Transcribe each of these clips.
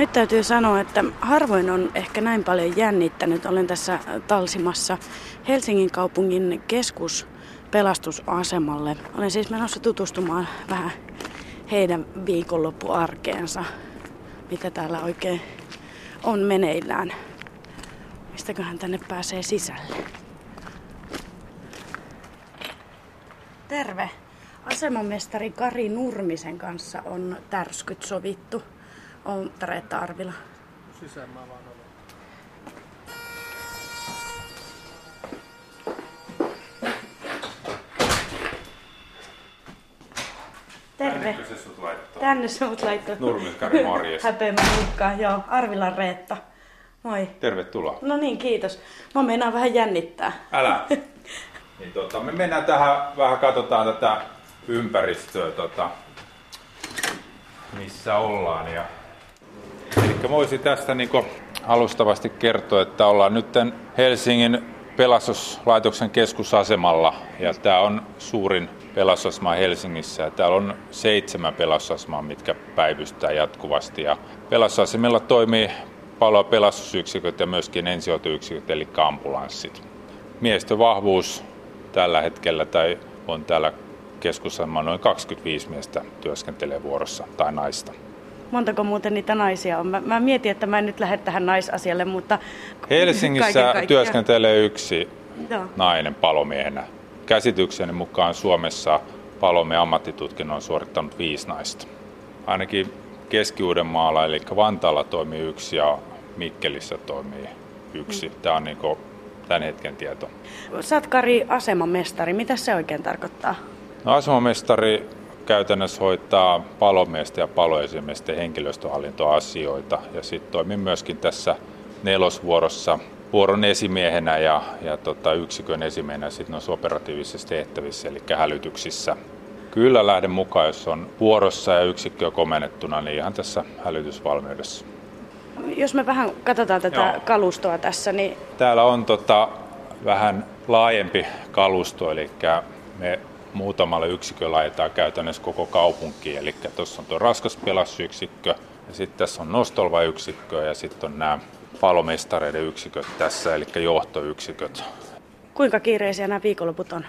Nyt täytyy sanoa, että harvoin on ehkä näin paljon jännittänyt. Olen tässä talsimassa Helsingin kaupungin keskus pelastusasemalle. Olen siis menossa tutustumaan vähän heidän viikonloppuarkeensa, mitä täällä oikein on meneillään. Mistäköhän tänne pääsee sisälle? Terve! Asemamestari Kari Nurmisen kanssa on tärskyt sovittu. On Reetta Arvila. Sisään mä vaan olen. Terve. Tänne se sut laittoi. Tänne sut laittoi. Nurmiskari, morjes. Häpeämä joo. Arvilan Reetta. Moi. Tervetuloa. No niin, kiitos. Mä meinaan vähän jännittää. Älä. Niin, tota, me mennään tähän, vähän katsotaan tätä ympäristöä, tota, missä ollaan. Ja... Eli voisin tästä niin alustavasti kertoa, että ollaan nyt Helsingin pelastuslaitoksen keskusasemalla. Ja tämä on suurin pelastusasema Helsingissä. Ja täällä on seitsemän pelastusasemaa, mitkä päivystää jatkuvasti. Ja pelastusasemilla toimii palo- ja pelastusyksiköt ja myöskin ensihoitoyksiköt, eli ambulanssit. Miestön vahvuus tällä hetkellä tai on täällä keskusasemalla noin 25 miestä työskentelee vuorossa tai naista. Montako muuten niitä naisia on? Mä, mä mietin, että mä en nyt lähde tähän naisasialle, mutta... Helsingissä työskentelee yksi Joo. nainen palomiehenä. Käsitykseni mukaan Suomessa palomien ammattitutkinnon on suorittanut viisi naista. Ainakin Keski-Uudenmaalla, eli Vantaalla toimii yksi ja Mikkelissä toimii yksi. Mm. Tämä on niin tämän hetken tieto. Sä oot Kari asemamestari. Mitä se oikein tarkoittaa? No, asemamestari käytännössä hoitaa palomiesten ja paloesimiesten henkilöstöhallintoasioita ja sitten toimii myöskin tässä nelosvuorossa vuoron esimiehenä ja, ja tota, yksikön esimiehenä sitten noissa operatiivisissa tehtävissä, eli hälytyksissä. Kyllä lähden mukaan, jos on vuorossa ja yksikköä komennettuna, niin ihan tässä hälytysvalmiudessa. Jos me vähän katsotaan tätä Joo. kalustoa tässä, niin Täällä on tota, vähän laajempi kalusto, eli me muutamalle yksiköllä ajetaan käytännössä koko kaupunki. Eli tuossa on tuo raskas pelastusyksikkö, ja sitten tässä on nostolva-yksikkö, ja sitten on nämä palomestareiden yksiköt tässä, eli johtoyksiköt. kuinka kiireisiä nämä viikonloput on?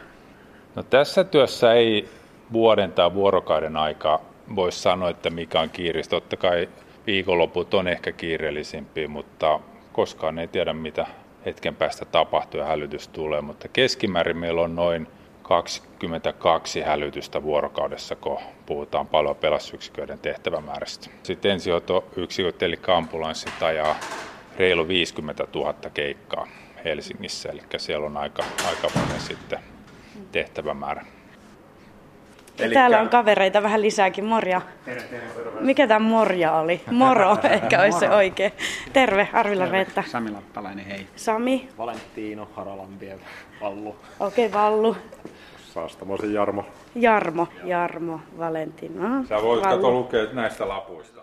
No tässä työssä ei vuoden tai vuorokauden aikaa voisi sanoa, että mikä on kiireistä. Totta kai viikonloput on ehkä kiireellisimpiä, mutta koskaan ei tiedä, mitä hetken päästä tapahtuu ja hälytys tulee. Mutta keskimäärin meillä on noin 22 hälytystä vuorokaudessa, kun puhutaan paljon pelastusyksiköiden tehtävämäärästä. Sitten ensihoitoyksiköt eli ambulanssit ajaa reilu 50 000 keikkaa Helsingissä, eli siellä on aika, aika monen sitten tehtävämäärä. Ja Täällä on kavereita vähän lisääkin. Morja. Mikä tämä morja oli? Moro ehkä olisi se oikein. Terve, Arvila Reetta. Sami Lappalainen, hei. Sami. Valenttiino, Haralampiel, Vallu, Okei, okay, Vallu. Saastamoisen Jarmo. Jarmo. Jarmo. Valentin. No, Sä voit Vallu. kato lukea näistä lapuista.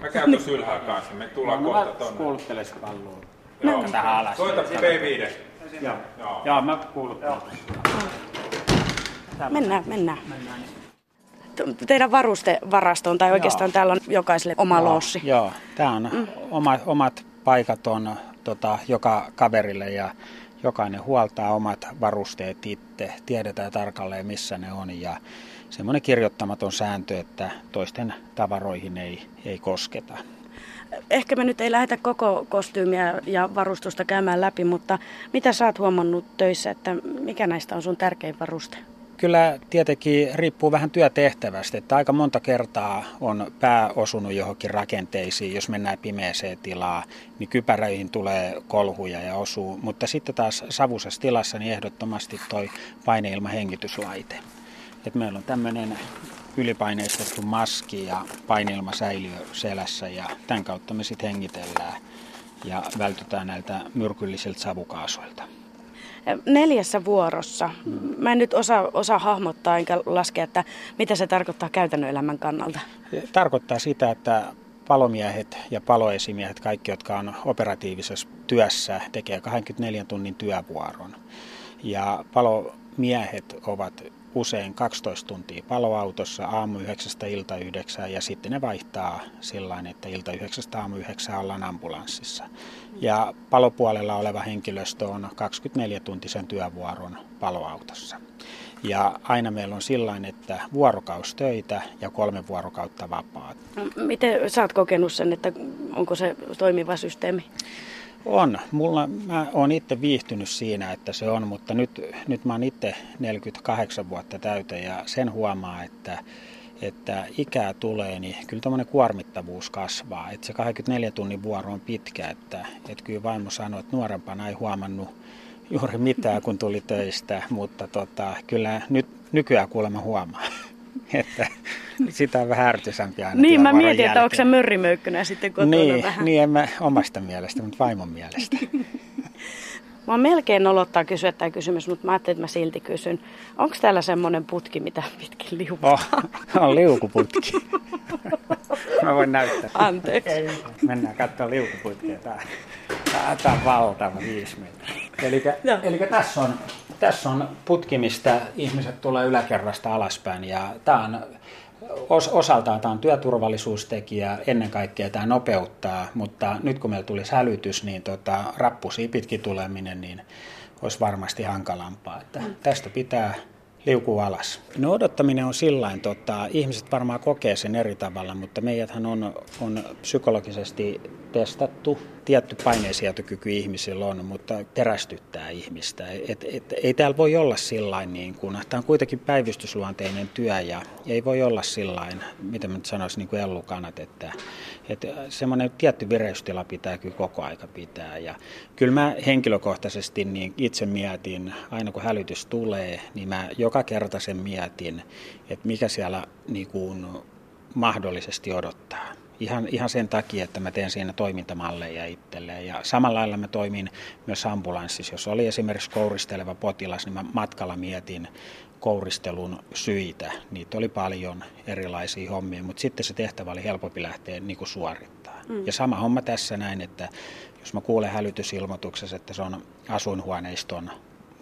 Mä käyn tuossa ylhäällä kanssa, me tullaan No, kohta tonne. kuuluttelisin palloa. Joo. Tähän alas. Soita P5. Joo. Joo. Joo, mä kuuluttelen. Mennään, mennään. Te- Teidän varustevarastoon, tai oikeastaan täällä on jokaiselle oma loossi. Joo, tämä on Mm. oma, omat paikat on tota, joka kaverille ja jokainen huoltaa omat varusteet itse. Tiedetään tarkalleen missä ne on ja semmoinen kirjoittamaton sääntö, että toisten tavaroihin ei, ei kosketa. Ehkä me nyt ei lähdetä koko kostyymiä ja varustusta käymään läpi, mutta mitä sä oot huomannut töissä, että mikä näistä on sun tärkein varuste? Kyllä tietenkin riippuu vähän työtehtävästä, että aika monta kertaa on pää osunut johonkin rakenteisiin, jos mennään pimeeseen tilaa, niin kypäröihin tulee kolhuja ja osuu, mutta sitten taas savusessa tilassa niin ehdottomasti toi paineilma hengityslaite. Et meillä on tämmöinen ylipaineistettu maski ja paineilmasäiliö selässä ja tämän kautta me sitten hengitellään ja vältytään näiltä myrkyllisiltä savukaasuilta. Neljässä vuorossa. Mä en nyt osaa, osaa hahmottaa enkä laskea, että mitä se tarkoittaa käytännön elämän kannalta. Tarkoittaa sitä, että palomiehet ja paloesimiehet, kaikki jotka on operatiivisessa työssä, tekee 24 tunnin työvuoron. Ja palomiehet ovat usein 12 tuntia paloautossa aamu 9 ilta 9 ja sitten ne vaihtaa sillä että ilta 9 aamu 9 ollaan ambulanssissa. Ja palopuolella oleva henkilöstö on 24-tuntisen työvuoron paloautossa. Ja aina meillä on sillä että vuorokaustöitä ja kolme vuorokautta vapaat. Miten sä oot kokenut sen, että onko se toimiva systeemi? On. Mulla, mä oon itse viihtynyt siinä, että se on, mutta nyt, nyt mä oon itse 48 vuotta täytä ja sen huomaa, että, että ikää tulee, niin kyllä tämmöinen kuormittavuus kasvaa. Että se 24 tunnin vuoro on pitkä, että, että kyllä vaimo sanoi, että nuorempana ei huomannut juuri mitään, kun tuli töistä, mutta tota, kyllä nyt nykyään kuulemma huomaa, että sitä on vähän ärtysämpi aina Niin, mä mietin, jälkeen. että onko se mörrimöykkynä sitten kotona niin, vähän. Niin, en mä omasta mielestä, mutta vaimon mielestä. Mä melkein nolottaa kysyä tämä kysymys, mutta mä ajattelin, että mä silti kysyn. Onko täällä semmoinen putki, mitä pitkin liukuu? Oh, on liukuputki. mä voin näyttää. Anteeksi. Mennään katsomaan liukuputkia. Tää, tää on valtava viisi metriä. Eli tässä on, tässä on putki, mistä ihmiset tulee yläkerrasta alaspäin. Ja tämä on os, osaltaan tämä on työturvallisuustekijä, ennen kaikkea tämä nopeuttaa, mutta nyt kun meillä tulisi hälytys, niin tota, rappusi pitkin tuleminen, niin olisi varmasti hankalampaa. Että mm. Tästä pitää liukuu alas. No odottaminen on sillain, tota, ihmiset varmaan kokee sen eri tavalla, mutta meidäthän on, on psykologisesti testattu. Tietty paineensietokyky ihmisillä on, mutta terästyttää ihmistä. Et, et, ei täällä voi olla sillain, niin kuin, tämä on kuitenkin päivystysluonteinen työ ja ei voi olla sillain, mitä mä nyt sanoisin, niin kuin ellukanat, että, että semmoinen tietty vireystila pitää kyllä koko aika pitää. Ja kyllä mä henkilökohtaisesti niin itse mietin, aina kun hälytys tulee, niin mä joka kerta sen mietin, että mikä siellä niin kuin mahdollisesti odottaa. Ihan, ihan sen takia, että mä teen siinä toimintamalleja itselleen. Ja samalla lailla mä toimin myös ambulanssissa. Jos oli esimerkiksi kouristeleva potilas, niin mä matkalla mietin kouristelun syitä. Niitä oli paljon erilaisia hommia, mutta sitten se tehtävä oli helpompi lähteä niin kuin suorittaa. Mm. Ja sama homma tässä näin, että jos mä kuulen hälytysilmoituksessa, että se on asuinhuoneiston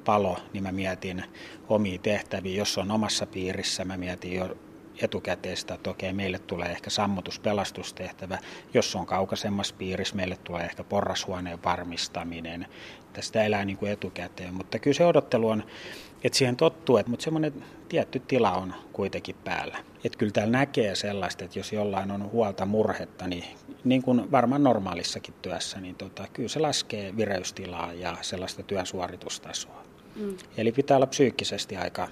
palo, niin mä mietin omia tehtäviä. Jos on omassa piirissä, mä mietin jo etukäteistä, että okei, meille tulee ehkä sammutuspelastustehtävä. Jos on kaukaisemmassa piirissä, meille tulee ehkä porrashuoneen varmistaminen. Tästä elää niin kuin etukäteen, mutta kyllä se odottelu on, että siihen tottuu, että, mutta semmoinen tietty tila on kuitenkin päällä. Että kyllä täällä näkee sellaista, että jos jollain on huolta murhetta, niin, niin kuin varmaan normaalissakin työssä, niin tota, kyllä se laskee vireystilaa ja sellaista työn suoritustasoa. Mm. Eli pitää olla psyykkisesti aika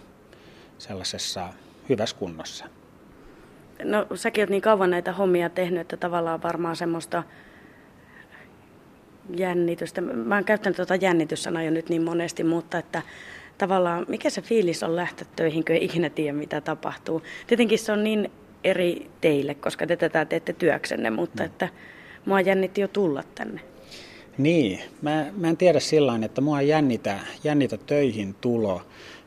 sellaisessa hyvässä kunnossa. No säkin oot niin kauan näitä hommia tehnyt, että tavallaan varmaan semmoista jännitystä. Mä oon käyttänyt tuota jännityssanaa jo nyt niin monesti, mutta että tavallaan mikä se fiilis on lähteä töihin, kun ei ikinä tiedä mitä tapahtuu. Tietenkin se on niin eri teille, koska te tätä teette työksenne, mutta mm. että mua jännitti jo tulla tänne. Niin, mä, mä en tiedä sillä että mua jännitä, jännitä töihin tulo.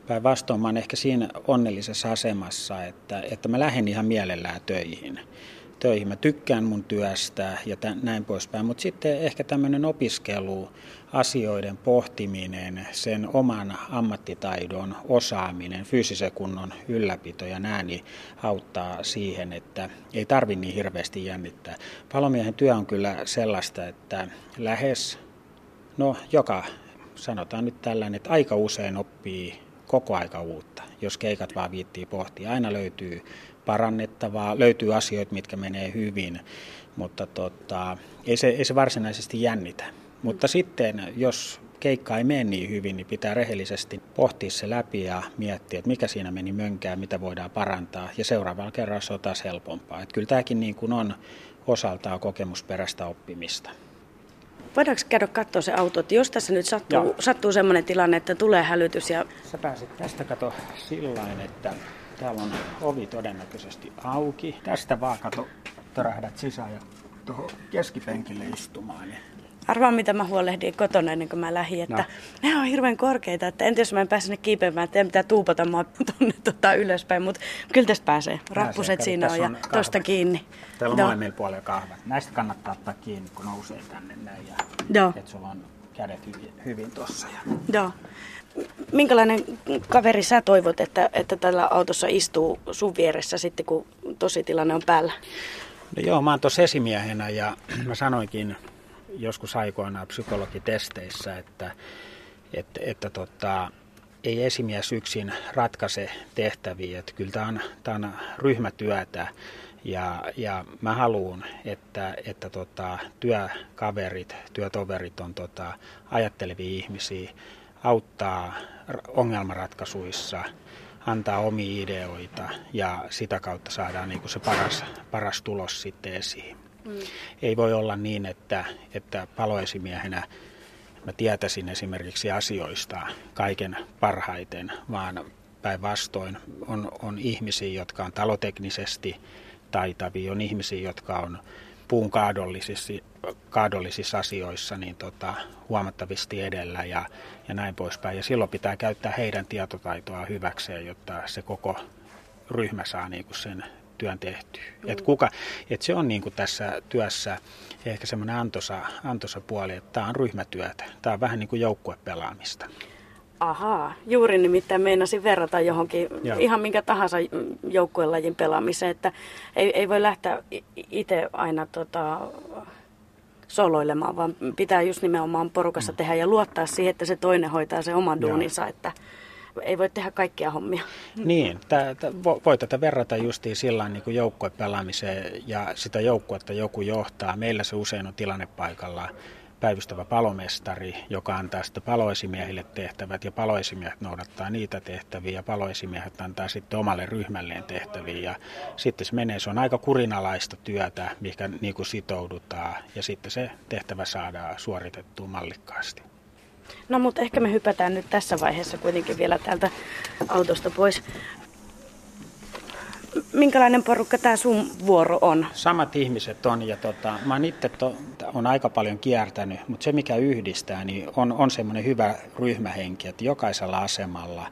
Päinvastoin mä olen ehkä siinä onnellisessa asemassa, että, että mä lähden ihan mielellään töihin. töihin. Mä tykkään mun työstä ja tämän, näin poispäin, mutta sitten ehkä tämmöinen opiskelu, asioiden pohtiminen, sen oman ammattitaidon osaaminen, fyysisen kunnon ylläpito ja nämä niin auttaa siihen, että ei tarvi niin hirveästi jännittää. Palomiehen työ on kyllä sellaista, että lähes, no joka, sanotaan nyt tällainen, että aika usein oppii koko aika uutta, jos keikat vaan viittii pohtia. Aina löytyy parannettavaa, löytyy asioita, mitkä menee hyvin, mutta tota, ei, se, ei se varsinaisesti jännitä. Mutta sitten, jos keikka ei mene niin hyvin, niin pitää rehellisesti pohtia se läpi ja miettiä, että mikä siinä meni mönkään, mitä voidaan parantaa. Ja seuraavalla kerralla se on taas helpompaa. Että kyllä tämäkin niin kuin on osaltaan kokemusperäistä oppimista. Voidaanko käydä katsoa se auto, että jos tässä nyt sattuu, sattuu sellainen tilanne, että tulee hälytys ja... Sä pääsit tästä kato sillain, että täällä on ovi todennäköisesti auki. Tästä vaan kato, törähdät sisään ja tuohon keskipenkille istumaan. Niin Arvaa, mitä mä huolehdin kotona ennen kuin mä lähdin, että no. ne on hirveän korkeita, että entä jos mä en pääse sinne kiipeämään, että pitää tuupata mua tuonne tota ylöspäin, mutta kyllä tästä pääsee. Rappuset pääsee, siinä on ja tosta kiinni. Täällä on no. molemmilla puolilla kahvat. Näistä kannattaa ottaa kiinni, kun nousee tänne näin ja Joo. että sulla on kädet hyvin, hyvin tuossa. Joo. Minkälainen kaveri sä toivot, että, että tällä autossa istuu sun vieressä sitten, kun tositilanne on päällä? No joo, mä oon tuossa esimiehenä ja mä sanoinkin joskus aikoinaan psykologitesteissä, että, että, että tota, ei esimies yksin ratkaise tehtäviä. Että kyllä tämä on, tämä on ryhmätyötä ja, ja mä haluan, että, että tota, työkaverit, työtoverit on tota, ajattelevia ihmisiä, auttaa ongelmanratkaisuissa, antaa omia ideoita ja sitä kautta saadaan niin kuin se paras, paras tulos sitten esiin. Mm. Ei voi olla niin, että, että paloesimiehenä mä tietäisin esimerkiksi asioista kaiken parhaiten, vaan päinvastoin on, on ihmisiä, jotka on taloteknisesti taitavia, on ihmisiä, jotka on puun kaadollisissa, kaadollisissa asioissa niin tota, huomattavasti edellä ja, ja näin poispäin. Ja silloin pitää käyttää heidän tietotaitoa hyväkseen, jotta se koko ryhmä saa niin kuin sen työn tehtyä. Mm. Et kuka, et se on niin kuin tässä työssä ehkä semmoinen antoisa, antoisa puoli, että tämä on ryhmätyötä. Tämä on vähän niin kuin joukkuepelaamista. Ahaa, juuri nimittäin meinasin verrata johonkin Joo. ihan minkä tahansa joukkuelajin pelaamiseen, että ei, ei voi lähteä itse aina tota, soloilemaan, vaan pitää just nimenomaan porukassa mm. tehdä ja luottaa siihen, että se toinen hoitaa se oman duuninsa, että ei voi tehdä kaikkia hommia. Niin, tää, voi tätä verrata justiin sillä niin kuin joukkuepelaamiseen ja sitä joukkuetta joku johtaa. Meillä se usein on tilannepaikalla päivystävä palomestari, joka antaa sitten paloesimiehille tehtävät ja paloesimiehet noudattaa niitä tehtäviä ja paloesimiehet antaa sitten omalle ryhmälleen tehtäviä ja sitten se menee, se on aika kurinalaista työtä, mikä niin kuin sitoudutaan ja sitten se tehtävä saadaan suoritettua mallikkaasti. No mutta ehkä me hypätään nyt tässä vaiheessa kuitenkin vielä täältä autosta pois. Minkälainen porukka tämä sun vuoro on? Samat ihmiset on ja tota, mä oon itse to, on aika paljon kiertänyt, mutta se mikä yhdistää niin on, on semmoinen hyvä ryhmähenki, että jokaisella asemalla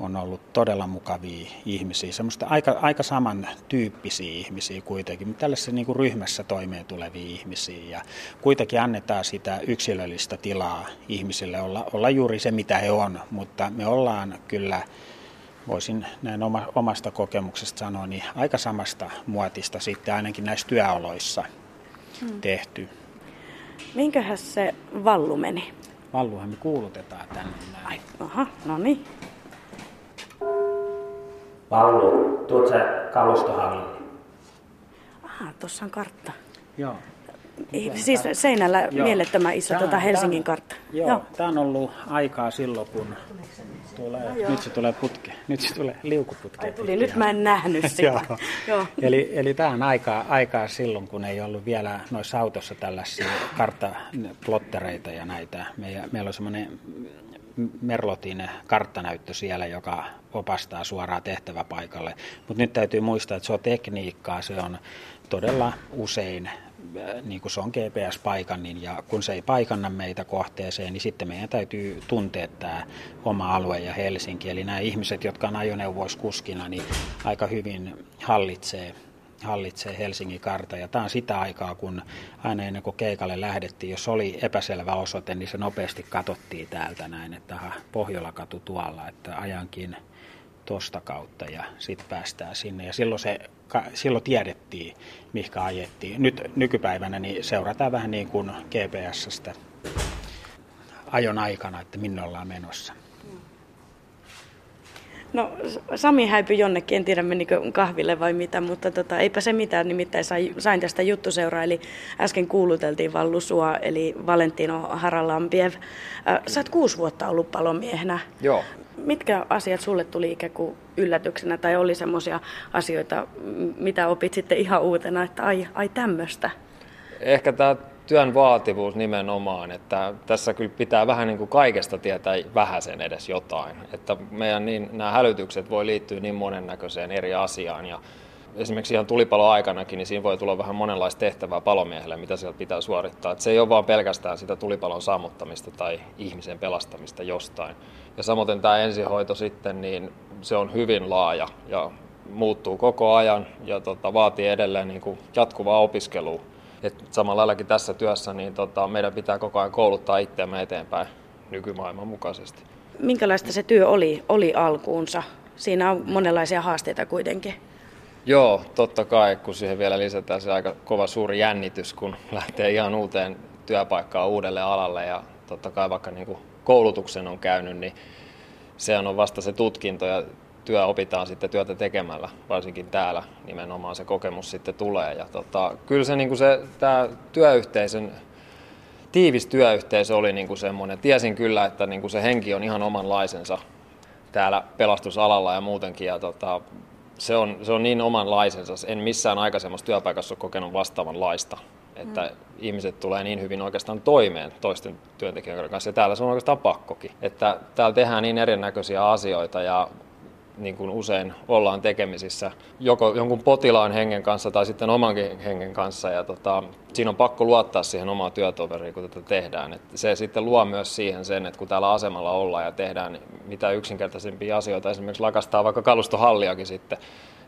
on ollut todella mukavia ihmisiä, semmoista aika, aika samantyyppisiä ihmisiä kuitenkin, mutta tällaisessa niin kuin ryhmässä toimeen tulevia ihmisiä ja kuitenkin annetaan sitä yksilöllistä tilaa ihmisille olla, olla juuri se mitä he on, mutta me ollaan kyllä voisin näin oma, omasta kokemuksesta sanoa, niin aika samasta muotista sitten ainakin näissä työoloissa hmm. tehty. Minkähän se vallu meni? Valluhan me kuulutetaan tänne. Ai, aha, no niin. Vallu, tuot sä kalustohallille? Aha, tuossa on kartta. Joo. Siis seinällä Joo. mielettömän iso tämä, tota Helsingin kartta. Joo, Joo, tämä on ollut aikaa silloin, kun tulee, no, nyt se tulee putke, nyt se tulee liukuputke. Ai tuli, nyt mä en nähnyt sitä. joo. joo. Eli, eli tämä on aikaa, aikaa silloin, kun ei ollut vielä noissa autossa tällaisia karttaplottereita ja näitä. Meillä, meillä on semmoinen Merlotin karttanäyttö siellä, joka opastaa suoraan tehtäväpaikalle. Mutta nyt täytyy muistaa, että se on tekniikkaa, se on todella usein niin kuin se on GPS-paikannin ja kun se ei paikanna meitä kohteeseen, niin sitten meidän täytyy tuntea tämä oma alue ja Helsinki. Eli nämä ihmiset, jotka on ajoneuvoissa kuskina, niin aika hyvin hallitsee hallitsee Helsingin karta. Ja tämä on sitä aikaa, kun aina ennen kuin keikalle lähdettiin, jos oli epäselvä osoite, niin se nopeasti katsottiin täältä näin, että aha, Pohjola-katu tuolla, että ajankin tuosta kautta ja sitten päästään sinne. Ja silloin, se, silloin tiedettiin, mihinkä ajettiin. Nyt nykypäivänä niin seurataan vähän niin kuin GPS-stä ajon aikana, että minne ollaan menossa. No Sami häipyi jonnekin, en tiedä menikö kahville vai mitä, mutta tota, eipä se mitään, nimittäin sain tästä juttuseuraa, eli äsken kuuluteltiin Vallusua, eli Valentino Haralambiev. Sä oot kuusi vuotta ollut palomiehenä. Joo. Mitkä asiat sulle tuli ikään kuin yllätyksenä tai oli semmoisia asioita, mitä opit sitten ihan uutena, että ai, ai tämmöistä? Ehkä tämä työn vaativuus nimenomaan, että tässä kyllä pitää vähän niin kuin kaikesta tietää vähäsen edes jotain. Että meidän niin, nämä hälytykset voi liittyä niin monennäköiseen eri asiaan ja esimerkiksi ihan tulipalo aikanakin, niin siinä voi tulla vähän monenlaista tehtävää palomiehelle, mitä sieltä pitää suorittaa. Että se ei ole vaan pelkästään sitä tulipalon sammuttamista tai ihmisen pelastamista jostain. Ja samoin tämä ensihoito sitten, niin se on hyvin laaja ja muuttuu koko ajan ja tota, vaatii edelleen niin kuin jatkuvaa opiskelua Et samalla laillakin tässä työssä niin tota, meidän pitää koko ajan kouluttaa itseämme eteenpäin nykymaailman mukaisesti. Minkälaista se työ oli, oli alkuunsa? Siinä on monenlaisia haasteita kuitenkin. Joo, totta kai, kun siihen vielä lisätään se aika kova suuri jännitys, kun lähtee ihan uuteen työpaikkaan uudelle alalle ja totta kai vaikka niin kuin koulutuksen on käynyt, niin se on vasta se tutkinto ja työ opitaan sitten työtä tekemällä, varsinkin täällä nimenomaan se kokemus sitten tulee. Ja tota, kyllä se, niin kuin se tämä työyhteisön, tiivis työyhteisö oli niin kuin semmoinen. Tiesin kyllä, että niin kuin se henki on ihan omanlaisensa täällä pelastusalalla ja muutenkin. Ja tota, se, on, se on niin omanlaisensa. En missään aikaisemmassa työpaikassa ole kokenut vastaavanlaista. Että mm. ihmiset tulee niin hyvin oikeastaan toimeen toisten työntekijöiden kanssa. Ja täällä se on oikeastaan pakkokin. Että täällä tehdään niin erinäköisiä asioita ja niin kuin usein ollaan tekemisissä joko jonkun potilaan hengen kanssa tai sitten omankin hengen kanssa. Ja tota, siinä on pakko luottaa siihen omaan työtoveriin, kun tätä tehdään. Et se sitten luo myös siihen sen, että kun täällä asemalla ollaan ja tehdään mitä yksinkertaisempia asioita, esimerkiksi lakastaa vaikka kalustohalliakin sitten,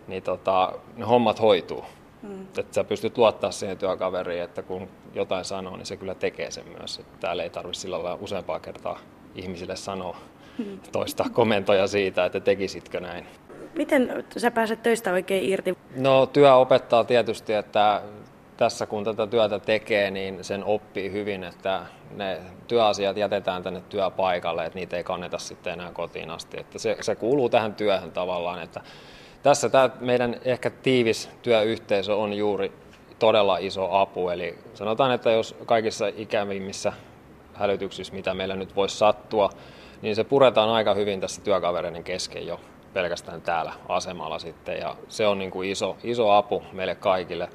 niin tota, ne hommat hoituu. Mm. Että sä pystyt luottaa siihen työkaveriin, että kun jotain sanoo, niin se kyllä tekee sen myös. Että täällä ei tarvitse sillä lailla useampaa kertaa ihmisille sanoa toista komentoja siitä, että tekisitkö näin. Miten sä pääset töistä oikein irti? No työ opettaa tietysti, että tässä kun tätä työtä tekee, niin sen oppii hyvin, että ne työasiat jätetään tänne työpaikalle, että niitä ei kanneta sitten enää kotiin asti. Että se, se kuuluu tähän työhön tavallaan, että tässä tämä meidän ehkä tiivis työyhteisö on juuri todella iso apu. Eli sanotaan, että jos kaikissa ikävimmissä hälytyksissä, mitä meillä nyt voisi sattua, niin se puretaan aika hyvin tässä työkavereiden kesken jo pelkästään täällä asemalla sitten. Ja se on niin kuin iso, iso apu meille kaikille,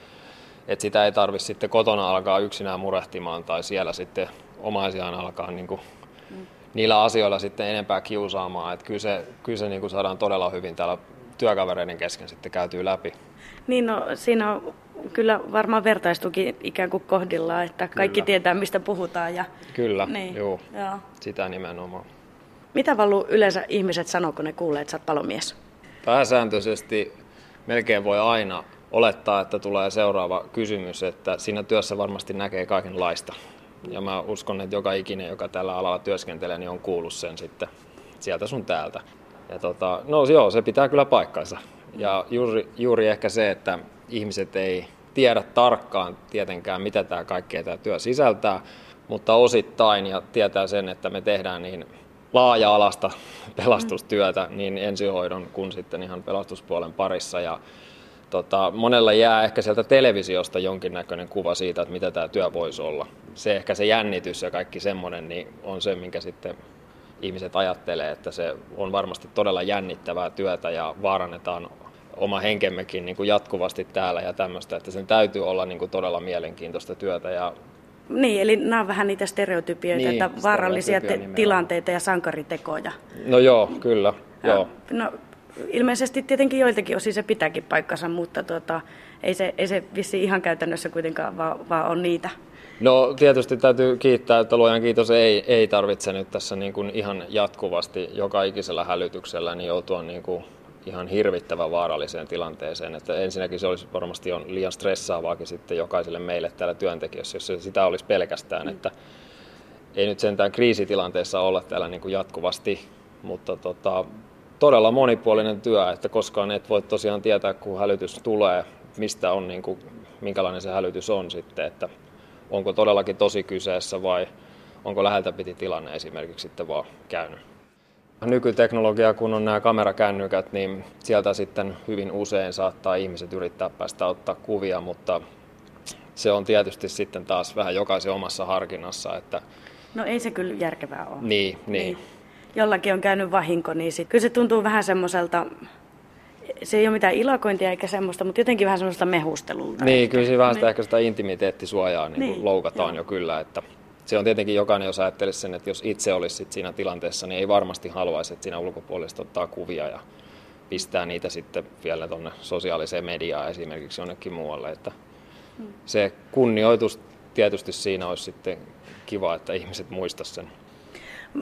että sitä ei tarvitse sitten kotona alkaa yksinään murehtimaan tai siellä sitten omaisiaan alkaa niin kuin niillä asioilla sitten enempää kiusaamaan. Että kyllä se, kyllä se niin kuin saadaan todella hyvin täällä työkavereiden kesken sitten käytyy läpi. Niin no, siinä on kyllä varmaan vertaistukin ikään kuin kohdillaan, että kaikki kyllä. tietää mistä puhutaan. Ja... Kyllä, niin. Juu, joo. sitä nimenomaan. Mitä Vallu yleensä ihmiset sanoo, kun ne kuulee, että sä oot palomies? Pääsääntöisesti melkein voi aina olettaa, että tulee seuraava kysymys, että siinä työssä varmasti näkee kaikenlaista. Ja mä uskon, että joka ikinen, joka tällä alalla työskentelee, niin on kuullut sen sitten sieltä sun täältä. Ja tota, no joo, se pitää kyllä paikkansa. Ja juuri, juuri ehkä se, että ihmiset ei tiedä tarkkaan tietenkään, mitä tämä kaikkea tämä työ sisältää, mutta osittain ja tietää sen, että me tehdään niin laaja-alasta pelastustyötä niin ensihoidon kuin sitten ihan pelastuspuolen parissa. Ja tota, monella jää ehkä sieltä televisiosta jonkinnäköinen kuva siitä, että mitä tämä työ voisi olla. Se ehkä se jännitys ja kaikki semmoinen niin on se, minkä sitten ihmiset ajattelee, että se on varmasti todella jännittävää työtä ja vaarannetaan oma henkemmekin niin kuin jatkuvasti täällä ja tämmöistä, että sen täytyy olla niin kuin todella mielenkiintoista työtä ja niin, eli nämä on vähän niitä stereotypioita, niin, että vaarallisia te- tilanteita ja sankaritekoja. No joo, kyllä. Joo. No, ilmeisesti tietenkin joiltakin osin se pitääkin paikkansa, mutta tuota, ei, se, ei se vissi ihan käytännössä kuitenkaan vaan, vaan on niitä. No tietysti täytyy kiittää, että luojan kiitos ei, ei tarvitse nyt tässä niin kuin ihan jatkuvasti joka ikisellä hälytyksellä niin joutua niin kuin ihan hirvittävän vaaralliseen tilanteeseen. Että ensinnäkin se olisi varmasti on liian stressaavaakin sitten jokaiselle meille täällä työntekijössä, jos se sitä olisi pelkästään. Että ei nyt sentään kriisitilanteessa olla täällä niin kuin jatkuvasti, mutta tota, todella monipuolinen työ, että koskaan et voi tosiaan tietää, kun hälytys tulee, mistä on, niin kuin, minkälainen se hälytys on sitten, että onko todellakin tosi kyseessä vai onko läheltä piti tilanne esimerkiksi sitten vaan käynyt. Nykyteknologia, kun on nämä kamerakännykät, niin sieltä sitten hyvin usein saattaa ihmiset yrittää päästä ottaa kuvia, mutta se on tietysti sitten taas vähän jokaisen omassa harkinnassa. Että... No ei se kyllä järkevää ole. Niin, niin. niin. Jollakin on käynyt vahinko, niin sit, kyllä se tuntuu vähän semmoiselta, se ei ole mitään ilakointia eikä semmoista, mutta jotenkin vähän semmoista mehustelulta. Niin, ehkä. kyllä se vähän sitä, niin. ehkä sitä intimiteettisuojaa niin niin, loukataan joo. jo kyllä, että se on tietenkin jokainen, jos ajattelisi sen, että jos itse olisi siinä tilanteessa, niin ei varmasti haluaisi, että siinä ulkopuolista ottaa kuvia ja pistää niitä sitten vielä tuonne sosiaaliseen mediaan esimerkiksi jonnekin muualle. Että hmm. Se kunnioitus tietysti siinä olisi sitten kiva, että ihmiset muistaisivat sen.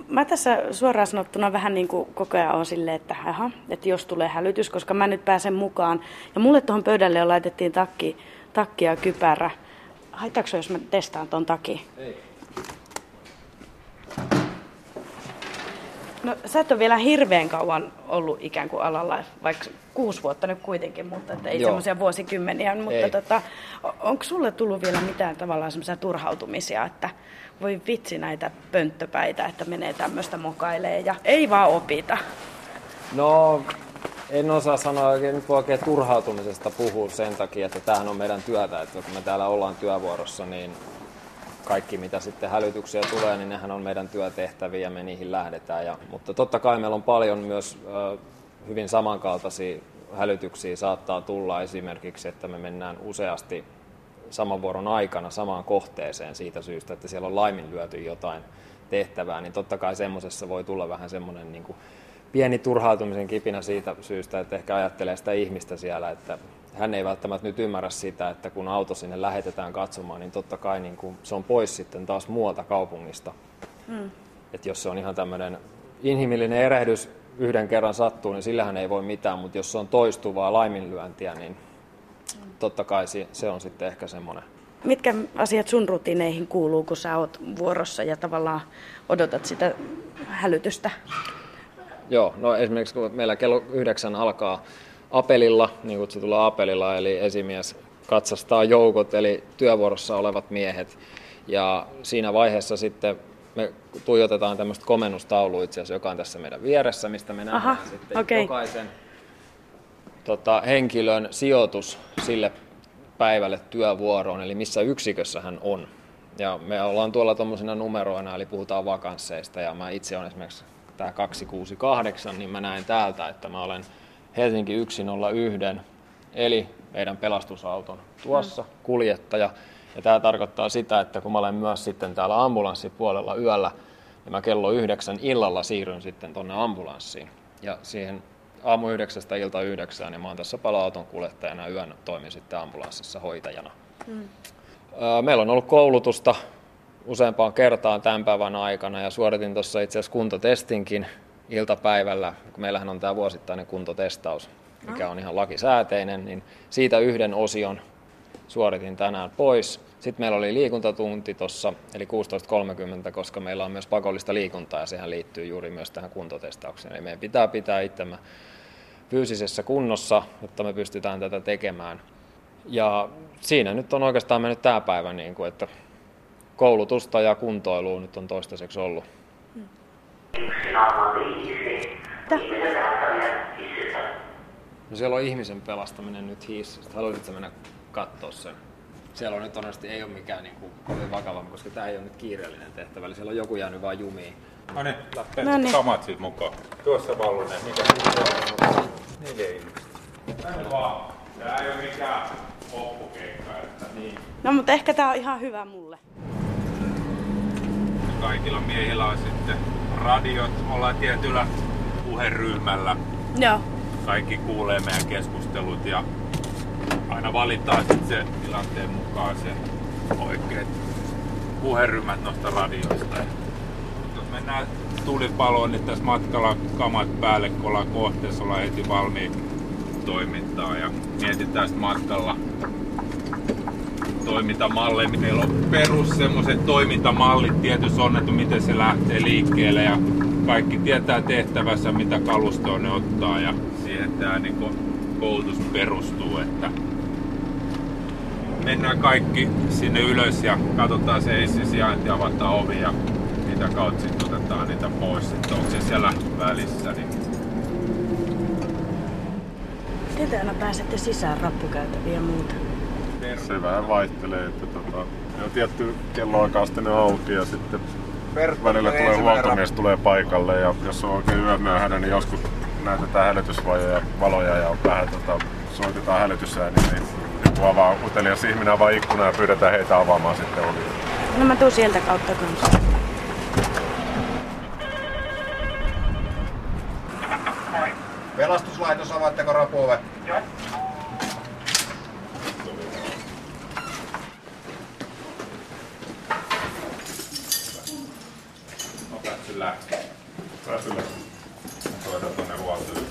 Mä tässä suoraan sanottuna vähän niin kuin koko ajan on silleen, että, aha, että jos tulee hälytys, koska mä nyt pääsen mukaan. Ja mulle tuohon pöydälle jo laitettiin takki, takki ja kypärä Haittaako jos mä testaan ton takia? Ei. No sä et ole vielä hirveän kauan ollut ikään kuin alalla, vaikka kuusi vuotta nyt kuitenkin, mutta että ei Joo. semmoisia vuosikymmeniä. Mutta Ei. tota, onko sulle tullut vielä mitään tavallaan semmoisia turhautumisia, että voi vitsi näitä pönttöpäitä, että menee tämmöistä mokailee ja ei vaan opita. No, en osaa sanoa oikein, nyt voi oikein turhautumisesta puhua sen takia, että tämähän on meidän työtä, että kun me täällä ollaan työvuorossa, niin kaikki mitä sitten hälytyksiä tulee, niin nehän on meidän työtehtäviä ja me niihin lähdetään. Ja, mutta totta kai meillä on paljon myös hyvin samankaltaisia hälytyksiä saattaa tulla esimerkiksi, että me mennään useasti saman vuoron aikana samaan kohteeseen siitä syystä, että siellä on laiminlyöty jotain tehtävää, niin totta kai semmoisessa voi tulla vähän semmoinen niin pieni turhautumisen kipinä siitä syystä, että ehkä ajattelee sitä ihmistä siellä, että hän ei välttämättä nyt ymmärrä sitä, että kun auto sinne lähetetään katsomaan, niin totta kai niin kuin se on pois sitten taas muualta kaupungista. Mm. Että jos se on ihan tämmöinen inhimillinen erehdys yhden kerran sattuu, niin sillähän ei voi mitään, mutta jos se on toistuvaa laiminlyöntiä, niin totta kai se- se on sitten ehkä semmoinen. Mitkä asiat sun rutiineihin kuuluu, kun sä oot vuorossa ja tavallaan odotat sitä hälytystä? Joo, no esimerkiksi kun meillä kello yhdeksän alkaa apelilla, niin kutsutulla apelilla, eli esimies katsastaa joukot, eli työvuorossa olevat miehet. Ja siinä vaiheessa sitten me tuijotetaan tämmöistä komennustaulua itse asiassa, joka on tässä meidän vieressä, mistä me nähdään Aha, sitten okei. jokaisen tota, henkilön sijoitus sille päivälle työvuoroon, eli missä yksikössä hän on. Ja me ollaan tuolla tuommoisina numeroina, eli puhutaan vakansseista, ja mä itse olen esimerkiksi tämä 268, niin mä näen täältä, että mä olen Helsinki 101, eli meidän pelastusauton tuossa kuljettaja. Ja tämä tarkoittaa sitä, että kun mä olen myös sitten täällä ambulanssipuolella yöllä, niin mä kello yhdeksän illalla siirryn sitten tonne ambulanssiin. Ja siihen aamu yhdeksästä ilta yhdeksään, niin mä oon tässä pala-auton kuljettajana yön toimin sitten ambulanssissa hoitajana. Öö, Meillä on ollut koulutusta useampaan kertaan tämän päivän aikana ja suoritin tuossa itse asiassa kuntotestinkin iltapäivällä, kun meillähän on tämä vuosittainen kuntotestaus, mikä on ihan lakisääteinen, niin siitä yhden osion suoritin tänään pois. Sitten meillä oli liikuntatunti tuossa, eli 16.30, koska meillä on myös pakollista liikuntaa ja sehän liittyy juuri myös tähän kuntotestaukseen. Eli meidän pitää pitää itsemme fyysisessä kunnossa, jotta me pystytään tätä tekemään. Ja siinä nyt on oikeastaan mennyt tämä päivä, niin kuin, että koulutusta ja kuntoilua nyt on toistaiseksi ollut. No siellä on ihmisen pelastaminen nyt hiissä. Haluaisitko mennä katsoa sen? Siellä on nyt onneksi ei ole mikään niin kuin, kovin vakava, koska tämä ei ole nyt kiireellinen tehtävä. Eli siellä on joku jäänyt vaan jumiin. No niin, No lähtee niin. kamat siitä mukaan. Tuossa Vallunen, mikä Neljä ihmistä. Tänne vaan. Tää ei ole mikään loppukeikka, että niin. No mutta ehkä tää on ihan hyvä mulle. Kaikilla miehillä on sitten radiot, ollaan tietyllä puheryhmällä. Joo. Kaikki kuulee meidän keskustelut ja aina valitaan sitten se tilanteen mukaan se oikeat puheryhmät noista radioista. Jos mennään tulipaloon, niin tässä matkalla kamat päälle, kun ollaan kohteessa, ollaan heti valmiin toimintaa ja mietitään sitten matkalla toimintamalleja. Meillä on perus semmoiset toimintamallit tietyssä on, että miten se lähtee liikkeelle ja kaikki tietää tehtävässä, mitä kalustoa ne ottaa ja siihen tämä niin koulutus perustuu, että mennään kaikki sinne ylös ja katsotaan se ensisijainti, avataan ovi ja mitä kautta sitten otetaan niitä pois. Sitten onko se siellä välissä, niin Miten te aina pääsette sisään rappukäytäviä ja muuta? Se vähän vaihtelee, että tota, ne on tietty kelloaikaa sitten ne on auki ja sitten välillä tulee huoltomies tulee paikalle ja jos on oikein yömyöhäinen, niin joskus näytetään hälytysvajoja, valoja ja vähän tota, soitetaan hälytysääniä, niin joku avaa utelias ihminen avaa ikkuna ja pyydetään heitä avaamaan sitten ovi. No mä tuun sieltä kautta kanssa. Pelastuslaitos, avaatteko rapuove? on päässyt lähtee. Päässyt lähtee. Soitan tuonne huoltoon.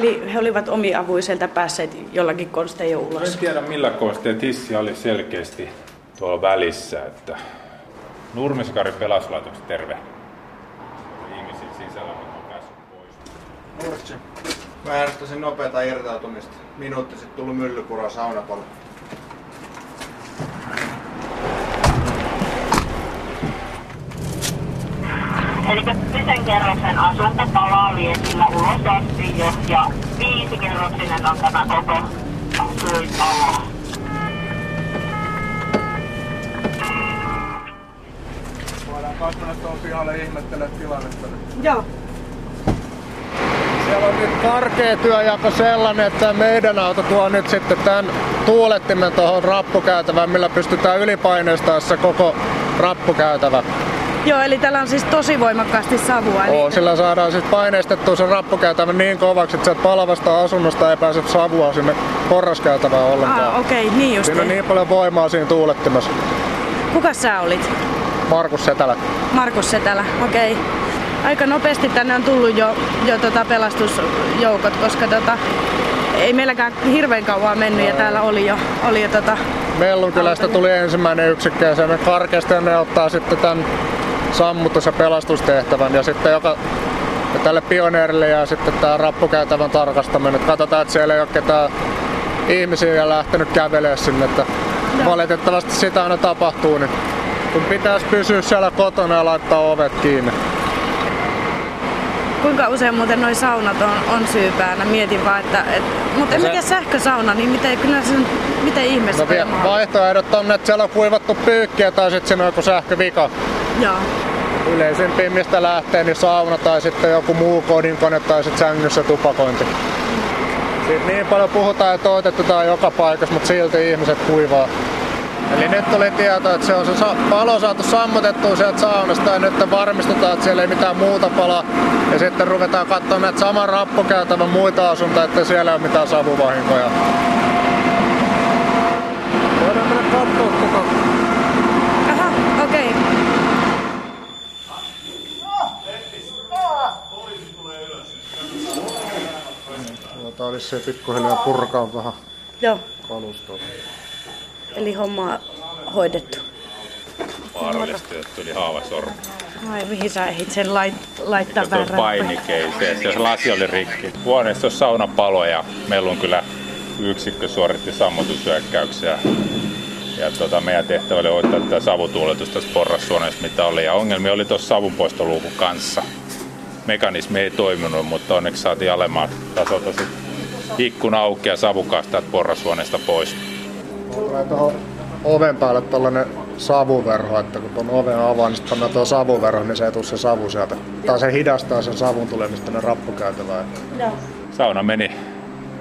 Eli he olivat omiavuiselta päässeet jollakin konstein jo ulos. En tiedä millä konsteilla. Tissi oli selkeästi tuolla välissä. Että Nurmiskari pelastuslaitoksen terve. Ihmisiä sisällä, mutta on päässyt pois. Murtsi. Mä järjestäisin nopeata irtautumista. Minuutti sitten tullut myllypuro saunapalo. Eli kyseisen kerroksen asunto palaa viestillä ulos asti jo, ja viisi kerroksinen on tämä koko asuintalo. Voidaan kasvana tuon pihalle ihmettelemään tilannetta. Joo. Siellä on nyt karkea työjako sellainen, että meidän auto tuo nyt sitten tämän tuulettimen tuohon rappukäytävään, millä pystytään ylipaineestamaan se koko rappukäytävä. Joo, eli täällä on siis tosi voimakkaasti savua. Eli... Oo, sillä saadaan sitten paineistettua se rappukäytävä niin kovaksi, että sieltä palavasta asunnosta ei pääse savua sinne porraskäytävään ollenkaan. Ah, okei, okay, niin just. Siinä on niin paljon voimaa siinä tuulettimessa. Kuka sä olit? Markus Setälä. Markus Setälä, okei. Okay. Aika nopeasti tänne on tullut jo, jo tota pelastusjoukot, koska tota, ei meilläkään hirveän kauan mennyt ja täällä oli jo, oli jo tota, Mellunkylästä tuli ensimmäinen yksikkö ja sen karkeasti ne ottaa sitten tämän sammutus- ja pelastustehtävän ja sitten joka ja tälle pioneerille jää sitten tämä rappukäytävän tarkastaminen. Katsotaan, että siellä ei ole ketään ihmisiä lähtenyt kävelemään sinne. Että valitettavasti sitä aina tapahtuu, niin kun pitäisi pysyä siellä kotona ja laittaa ovet kiinni. kuinka usein muuten noi saunat on, on syypäänä? Mietin vaan, että... Et, mutta en se- tiedä sähkösauna, niin miten, kyllä sen, miten ihmeessä No vie- vaihtoehdot on, että siellä on kuivattu pyykkiä tai sitten siinä on joku sähkövika. Yleisimpiin mistä lähtee, niin sauna tai sitten joku muu kodinkone tai sitten sängyssä tupakointi. Siitä niin paljon puhutaan, että otetaan joka paikassa, mutta silti ihmiset kuivaa. Eli nyt tuli tieto, että se on se palo saatu sammutettua sieltä saunasta ja nyt varmistetaan, että siellä ei mitään muuta pala. Ja sitten ruvetaan katsomaan näitä saman rappukäytävän muita asuntoja, että siellä ei ole mitään savuvahinkoja. Voidaan mennä katsoa koko Aha, okei. Okay. Tää olisi se pikkuhiljaa purkaa vähän Joo. kalustoa. Eli homma hoidettu. Vaarallisesti, että tuli haavasormi. Ai mihin sä ehdit sen lait, laittaa väärään? painikeiseen, jos lasi oli rikki. Huoneessa sauna palo ja meillä on kyllä yksikkö suoritti sammutusyökkäyksiä. Ja tota, meidän tehtävä oli hoitaa tätä savutuuletus tässä porrassuoneessa, mitä oli. Ja ongelmia oli tuossa savunpoistoluukun kanssa. Mekanismi ei toiminut, mutta onneksi saatiin alemman tasolta sit ikkuna auki ja savukaasta täältä porrassuoneesta pois. Tulee tuohon oven päälle tällainen savuverho, että kun tuon oven avaa, niin sitten tuo savuverho, niin se ei tule se savu sieltä. Tai se hidastaa sen savun tulemista tänne rappukäytävään. Joo. Sauna meni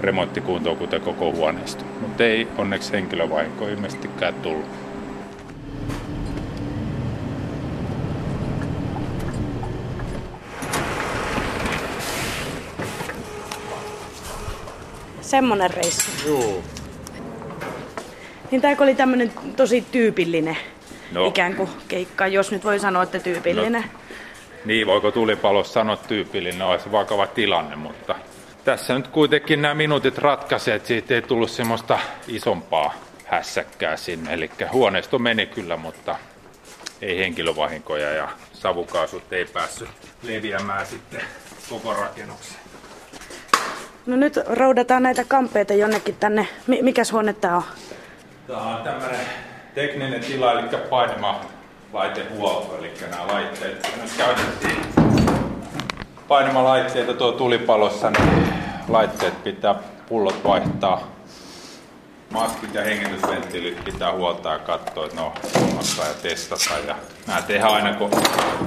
remonttikuntoon, kuten koko huoneisto. Mutta ei onneksi henkilövahinko ilmeisestikään tullut. Semmonen reissu. Joo. Niin tää oli tämmönen tosi tyypillinen No. ikään kuin keikka, jos nyt voi sanoa, että tyypillinen. Niin, voiko tulipalossa sanoa tyypillinen, olisi vakava tilanne, mutta tässä nyt kuitenkin nämä minuutit ratkaisee, että siitä ei tullut semmoista isompaa hässäkkää sinne. Eli huoneisto meni kyllä, mutta ei henkilövahinkoja ja savukaasut ei päässyt leviämään sitten koko rakennukseen. No nyt roudataan näitä kampeita jonnekin tänne. Mi- mikäs huone tää on? Tämä on tämmöinen tekninen tila, eli painema laitehuolto, eli nämä laitteet. Nyt käytettiin painamalaitteita tuo tulipalossa, niin laitteet pitää pullot vaihtaa. Maskit ja hengitysventtiilit pitää huoltaa ja katsoa, että ne on kunnossa ja testata. Ja nämä tehdään aina, kun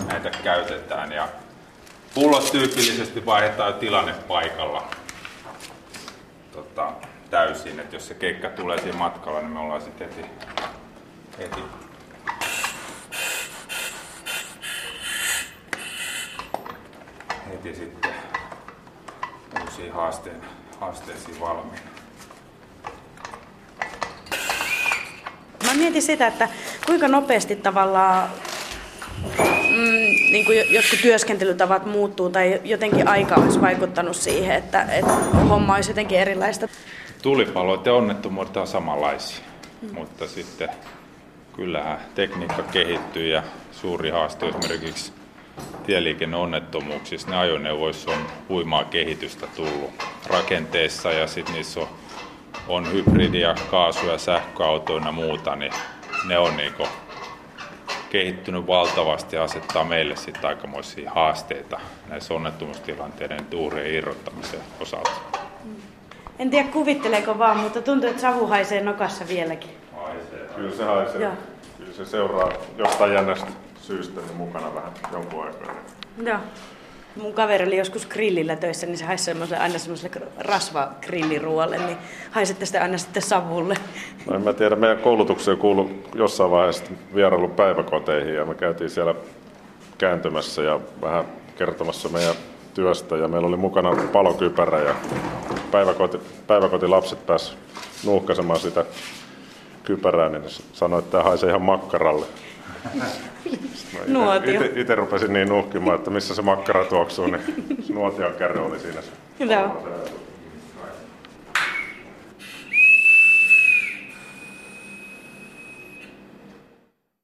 näitä käytetään. Ja pullot tyypillisesti vaihdetaan tilanne paikalla tota, täysin. Että jos se keikka tulee siinä matkalla, niin me ollaan sitten heti, heti heti sitten uusiin haasteen, haasteisiin valmiina. Mä mietin sitä, että kuinka nopeasti tavallaan niin kuin jotkut työskentelytavat muuttuu tai jotenkin aika olisi vaikuttanut siihen, että, että homma olisi jotenkin erilaista? Tulipalot ja onnettomuudet on samanlaisia, mm. mutta sitten kyllähän tekniikka kehittyy ja suuri haaste esimerkiksi tieliikenneonnettomuuksissa, ne ajoneuvoissa on huimaa kehitystä tullut rakenteessa ja sitten niissä on, on hybridia, kaasuja, sähköautoja ja muuta, niin ne on niinku kehittynyt valtavasti ja asettaa meille sitten aikamoisia haasteita näissä onnettomuustilanteiden tuurien irrottamisen osalta. En tiedä kuvitteleeko vaan, mutta tuntuu, että savu haisee nokassa vieläkin. Haisee. Kyllä se haisee. Joo. Kyllä se seuraa jostain jännästä syystä niin mukana vähän jonkun aikaa. Joo. Mun kaveri oli joskus grillillä töissä, niin se haisi semmoiselle, aina semmoiselle rasvagrilliruoalle, niin haisette sitä aina sitten savulle. No en mä tiedä, meidän koulutukseen kuulu jossain vaiheessa vierailu päiväkoteihin ja me käytiin siellä kääntymässä ja vähän kertomassa meidän työstä ja meillä oli mukana palokypärä ja päiväkoti, päiväkotilapset pääsivät nuuhkaisemaan sitä kypärää, niin sanoi, että tämä haisee ihan makkaralle. Nuotio. Itse rupesin niin nuhkimaan, että missä se makkara tuoksuu, niin nuotion kärry oli siinä. Joo.